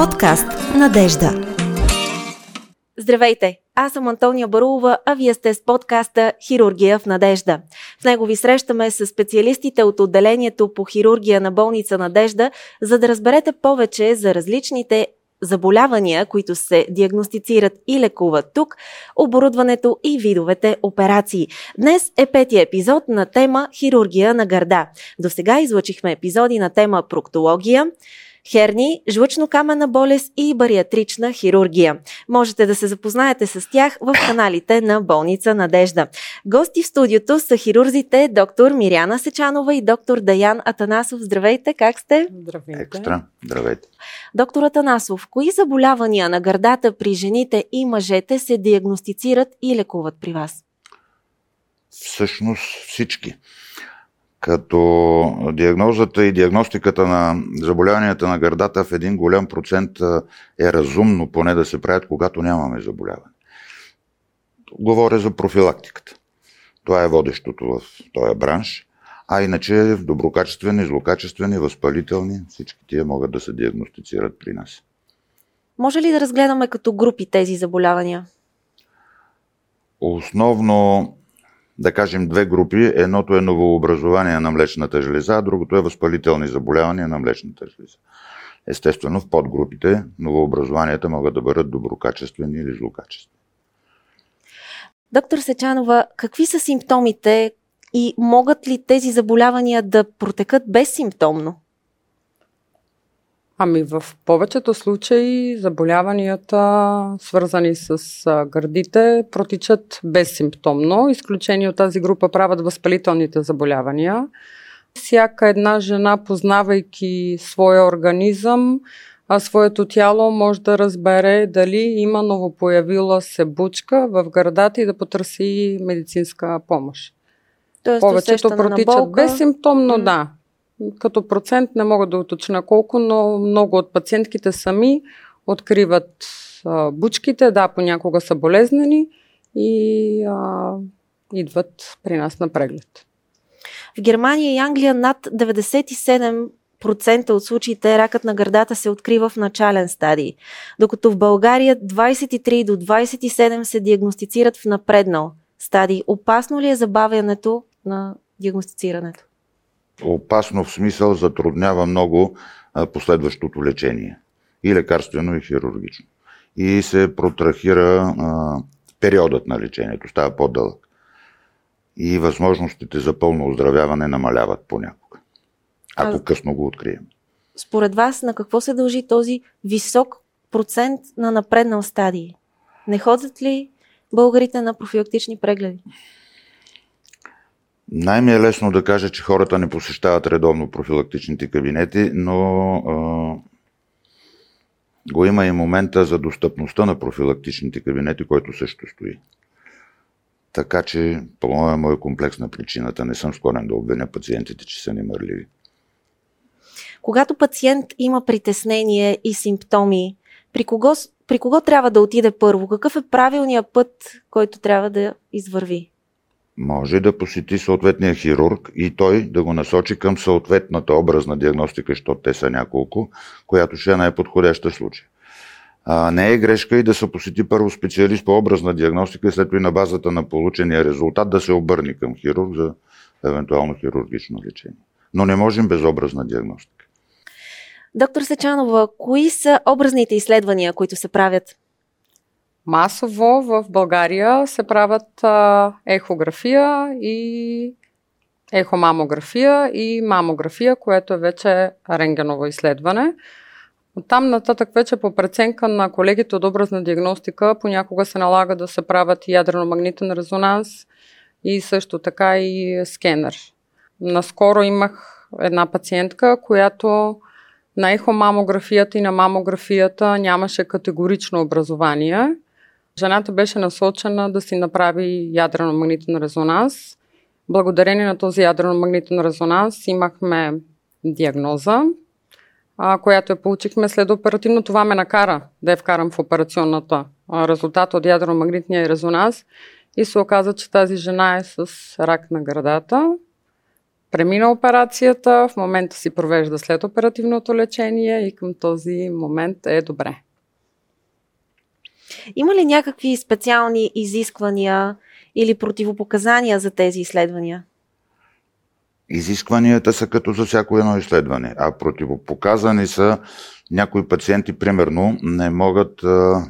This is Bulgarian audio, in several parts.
Подкаст Надежда. Здравейте! Аз съм Антония Барулова, а вие сте с подкаста Хирургия в Надежда. В него ви срещаме с специалистите от отделението по хирургия на болница Надежда, за да разберете повече за различните заболявания, които се диагностицират и лекуват тук, оборудването и видовете операции. Днес е петия епизод на тема Хирургия на гърда. До сега излъчихме епизоди на тема проктология, херни, жлъчно-камена болест и бариатрична хирургия. Можете да се запознаете с тях в каналите на болница Надежда. Гости в студиото са хирурзите доктор Миряна Сечанова и доктор Даян Атанасов. Здравейте, как сте? Здравейте. Екстра. Здравейте. Доктор Атанасов, кои заболявания на гърдата при жените и мъжете се диагностицират и лекуват при вас? Всъщност всички като диагнозата и диагностиката на заболяванията на гърдата в един голям процент е разумно поне да се правят, когато нямаме заболяване. Говоря за профилактиката. Това е водещото в този бранш. А иначе доброкачествени, злокачествени, възпалителни, всички тия могат да се диагностицират при нас. Може ли да разгледаме като групи тези заболявания? Основно да кажем, две групи. Едното е новообразование на млечната жлеза, а другото е възпалителни заболявания на млечната жлеза. Естествено, в подгрупите новообразованията могат да бъдат доброкачествени или злокачествени. Доктор Сечанова, какви са симптомите и могат ли тези заболявания да протекат безсимптомно? Ами в повечето случаи заболяванията, свързани с гърдите, протичат безсимптомно. Изключение от тази група правят възпалителните заболявания. Всяка една жена, познавайки своя организъм, а своето тяло може да разбере дали има новопоявила се бучка в гърдата и да потърси медицинска помощ. Тоест, Повечето протичат безсимптомно, mm. да като процент не мога да уточня колко, но много от пациентките сами откриват а, бучките, да, понякога са болезнени и а, идват при нас на преглед. В Германия и Англия над 97% от случаите ракът на гърдата се открива в начален стадий, докато в България 23 до 27 се диагностицират в напреднал стадий. Опасно ли е забавянето на диагностицирането? Опасно в смисъл затруднява много последващото лечение. И лекарствено, и хирургично. И се протрахира а, периодът на лечението, става по-дълъг. И възможностите за пълно оздравяване намаляват понякога. Ако а, късно го открием. Според вас на какво се дължи този висок процент на напреднал стадий? Не ходят ли българите на профилактични прегледи? Най-ми е лесно да кажа, че хората не посещават редовно профилактичните кабинети, но а, го има и момента за достъпността на профилактичните кабинети, който също стои. Така че, по-моему, е комплексна причината. Не съм склонен да обвиня пациентите, че са немърливи. Когато пациент има притеснение и симптоми, при кого, при кого трябва да отиде първо? Какъв е правилният път, който трябва да извърви? Може да посети съответния хирург и той да го насочи към съответната образна диагностика, защото те са няколко, която ще е най-подходяща случай. А, не е грешка и да се посети първо специалист по образна диагностика и след това на базата на получения резултат да се обърне към хирург за евентуално хирургично лечение. Но не можем без образна диагностика. Доктор Сечанова, кои са образните изследвания, които се правят Масово в България се правят а, ехография и ехомамография и мамография, което е вече рентгеново изследване. От там нататък вече по преценка на колегите от образна диагностика понякога се налага да се правят ядрено-магнитен резонанс и също така и скенер. Наскоро имах една пациентка, която на ехомамографията и на мамографията нямаше категорично образование – Жената беше насочена да си направи ядрено-магнитен резонанс. Благодарение на този ядрено-магнитен резонанс имахме диагноза, а, която я получихме след оперативно. Това ме накара да я вкарам в операционната резултат от ядрено-магнитния резонанс и се оказа, че тази жена е с рак на градата. премина операцията, в момента си провежда след оперативното лечение и към този момент е добре. Има ли някакви специални изисквания или противопоказания за тези изследвания? Изискванията са като за всяко едно изследване, а противопоказани са някои пациенти, примерно, не могат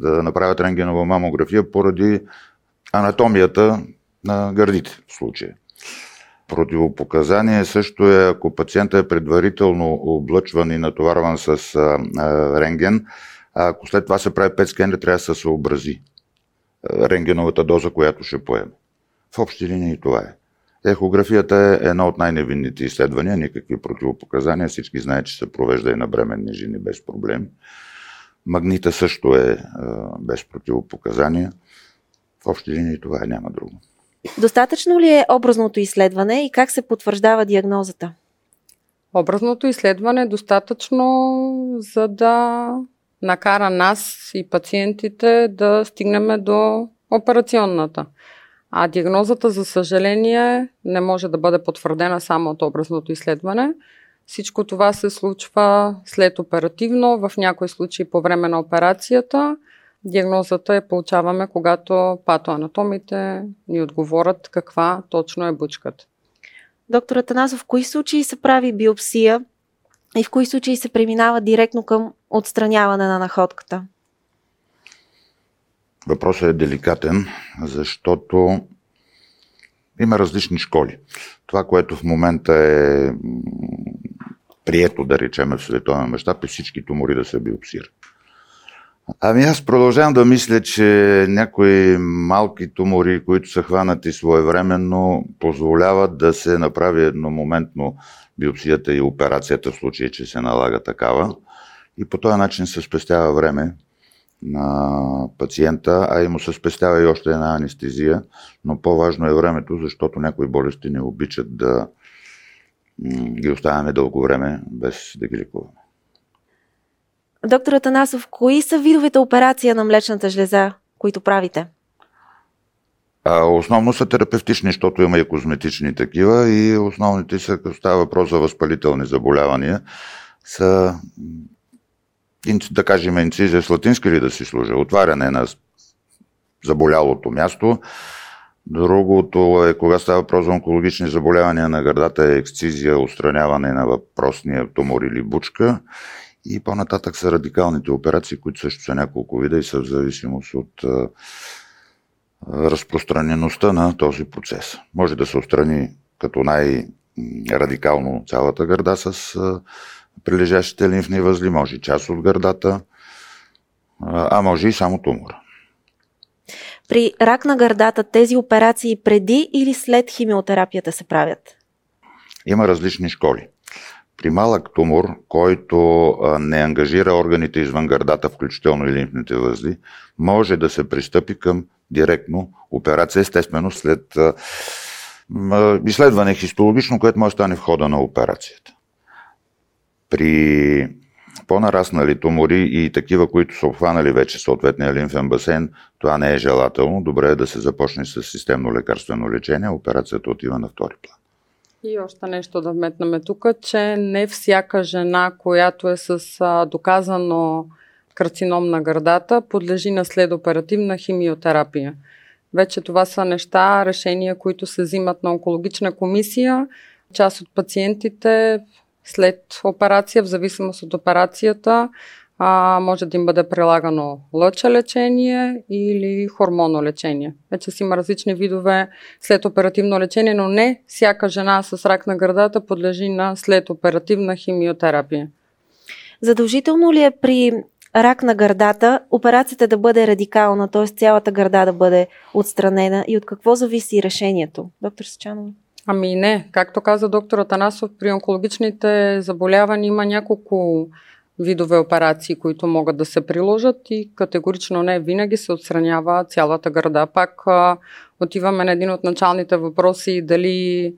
да направят рентгенова мамография поради анатомията на гърдите в случая. Противопоказание също е, ако пациента е предварително облъчван и натоварван с а, рентген, а ако след това се прави 5 скенера, трябва да се съобрази рентгеновата доза, която ще поеме. В общи линии това е. Ехографията е едно от най-невинните изследвания, никакви противопоказания. Всички знаят, че се провежда и на бременни жени без проблем. Магнита също е, е без противопоказания. В общи линии това е, няма друго. Достатъчно ли е образното изследване и как се потвърждава диагнозата? Образното изследване е достатъчно, за да накара нас и пациентите да стигнем до операционната. А диагнозата, за съжаление, не може да бъде потвърдена само от образното изследване. Всичко това се случва след оперативно, в някои случаи по време на операцията. Диагнозата я получаваме, когато патоанатомите ни отговорят каква точно е бучката. Доктор Атанасов, в кои случаи се прави биопсия и в кои случаи се преминава директно към отстраняване на находката? Въпросът е деликатен, защото има различни школи. Това, което в момента е прието, да речем, в световен мащаб, е всички тумори да се биопсират. Ами аз продължавам да мисля, че някои малки тумори, които са хванати своевременно, позволяват да се направи едномоментно биопсията и операцията в случай, че се налага такава. И по този начин се спестява време на пациента, а и му се спестява и още една анестезия, но по-важно е времето, защото някои болести не обичат да ги оставяме дълго време без да ги лекуваме. Доктор Атанасов, кои са видовете операция на млечната жлеза, които правите? А, основно са терапевтични, защото има и козметични такива и основните са, като става въпрос за възпалителни заболявания, са да кажем инцизия с латински ли да си служа, отваряне на заболялото място. Другото е, кога става въпрос за онкологични заболявания на гърдата, е ексцизия, устраняване на въпросния тумор или бучка. И по-нататък са радикалните операции, които също са няколко вида и са в зависимост от а, разпространеността на този процес. Може да се устрани като най-радикално цялата гърда с а, прилежащите лимфни възли, може част от гърдата, а може и само тумора. При рак на гърдата тези операции преди или след химиотерапията се правят? Има различни школи. При малък тумор, който не ангажира органите извън гърдата, включително и лимфните възли, може да се пристъпи към директно операция, естествено след изследване хистологично, което може да стане в хода на операцията. При по-нараснали тумори и такива, които са обхванали вече съответния лимфен басейн, това не е желателно. Добре е да се започне с системно лекарствено лечение. Операцията отива на втори план. И още нещо да вметнаме тук, че не всяка жена, която е с а, доказано карцином на гърдата, подлежи на следоперативна химиотерапия. Вече това са неща, решения, които се взимат на онкологична комисия. Част от пациентите след операция, в зависимост от операцията, а, може да им бъде прилагано лъча лечение или хормоно лечение. Вече си има различни видове след оперативно лечение, но не всяка жена с рак на гърдата подлежи на след оперативна химиотерапия. Задължително ли е при рак на гърдата операцията да бъде радикална, т.е. цялата гърда да бъде отстранена и от какво зависи решението? Доктор Сечанова. Ами не, както каза доктор Атанасов, при онкологичните заболявания има няколко видове операции, които могат да се приложат и категорично не винаги се отстранява цялата гърда. Пак а, отиваме на един от началните въпроси дали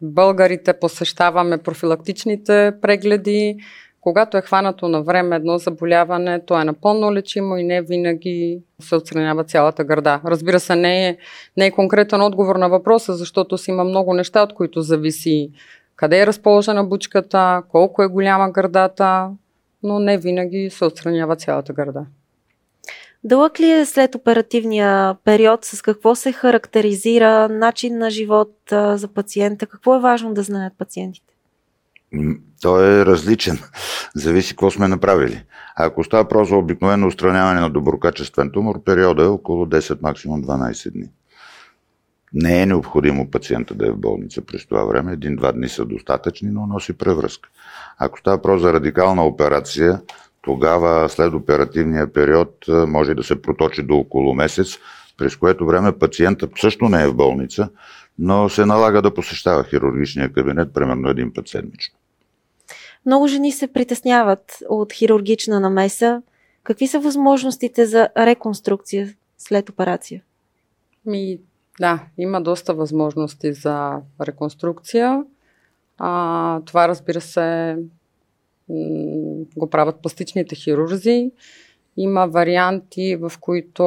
българите посещаваме профилактичните прегледи, когато е хванато на време едно заболяване, то е напълно лечимо и не винаги се отстранява цялата гърда. Разбира се, не е, не е конкретен отговор на въпроса, защото си има много неща, от които зависи къде е разположена бучката, колко е голяма гърдата, но не винаги се отстранява цялата гърда. Дълъг ли е след оперативния период? С какво се характеризира начин на живот за пациента? Какво е важно да знаят пациентите? Той е различен. Зависи какво сме направили. А ако става просто за обикновено устраняване на доброкачествен тумор, периода е около 10, максимум 12 дни. Не е необходимо пациента да е в болница през това време. Един-два дни са достатъчни, но носи превръзка. Ако става просто за радикална операция, тогава след оперативния период може да се проточи до около месец, през което време пациентът също не е в болница, но се налага да посещава хирургичния кабинет примерно един път седмично. Много жени се притесняват от хирургична намеса. Какви са възможностите за реконструкция след операция? Ми, да, има доста възможности за реконструкция. А, това, разбира се, го правят пластичните хирурзи. Има варианти, в които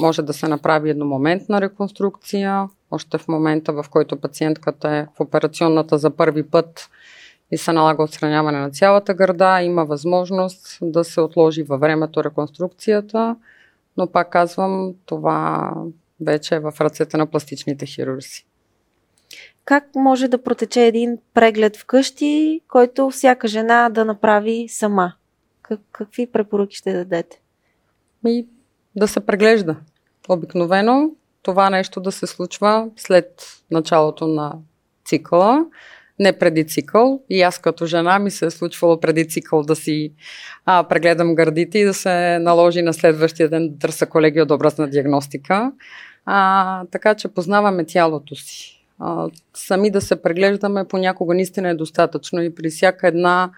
може да се направи едномоментна реконструкция. Още в момента, в който пациентката е в операционната за първи път и се налага отстраняване на цялата гърда, има възможност да се отложи във времето реконструкцията, но пак казвам, това вече е в ръцете на пластичните хирурзи. Как може да протече един преглед вкъщи, който всяка жена да направи сама? Как, какви препоръки ще дадете? И да се преглежда. Обикновено това нещо да се случва след началото на цикъла, не преди цикъл. И аз като жена ми се е случвало преди цикъл да си а, прегледам гърдите и да се наложи на следващия ден да търся колеги от образна диагностика. А, така че познаваме тялото си. А, сами да се преглеждаме понякога наистина е достатъчно и при всяка една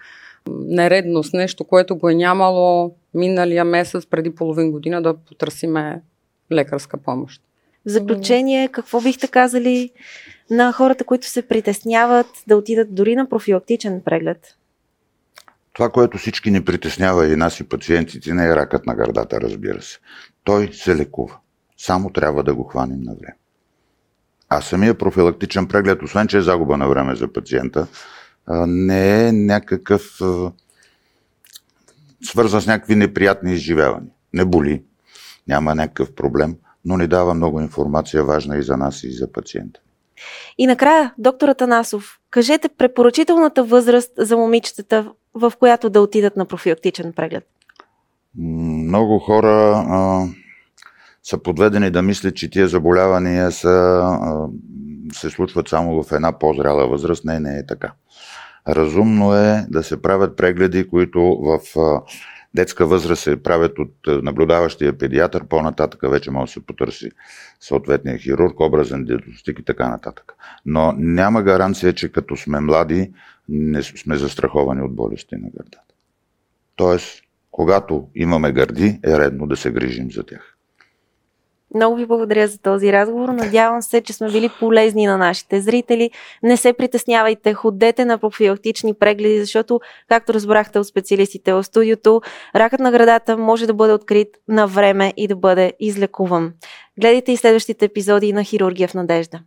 нередност, нещо, което го е нямало миналия месец преди половин година да потърсиме лекарска помощ. В заключение, какво бихте казали на хората, които се притесняват да отидат дори на профилактичен преглед? Това, което всички ни притеснява и нас и пациентите, не е ракът на гърдата, разбира се. Той се лекува. Само трябва да го хванем на време. А самия профилактичен преглед, освен че е загуба на време за пациента, не е някакъв свързан с някакви неприятни изживявания. Не боли, няма някакъв проблем, но ни дава много информация, важна и за нас, и за пациента. И накрая, доктор Атанасов, кажете препоръчителната възраст за момичетата, в която да отидат на профилактичен преглед. Много хора а, са подведени да мислят, че тия заболявания са, се случват само в една по-зряла възраст. Не, не е така. Разумно е да се правят прегледи, които в детска възраст се правят от наблюдаващия педиатър, по-нататък вече може да се потърси съответния хирург, образен диагностик и така нататък. Но няма гаранция, че като сме млади, не сме застраховани от болести на гърдата. Тоест, когато имаме гърди, е редно да се грижим за тях. Много ви благодаря за този разговор. Надявам се, че сме били полезни на нашите зрители. Не се притеснявайте, ходете на профилактични прегледи, защото, както разбрахте от специалистите в студиото, ракът на градата може да бъде открит на време и да бъде излекуван. Гледайте и следващите епизоди на Хирургия в надежда.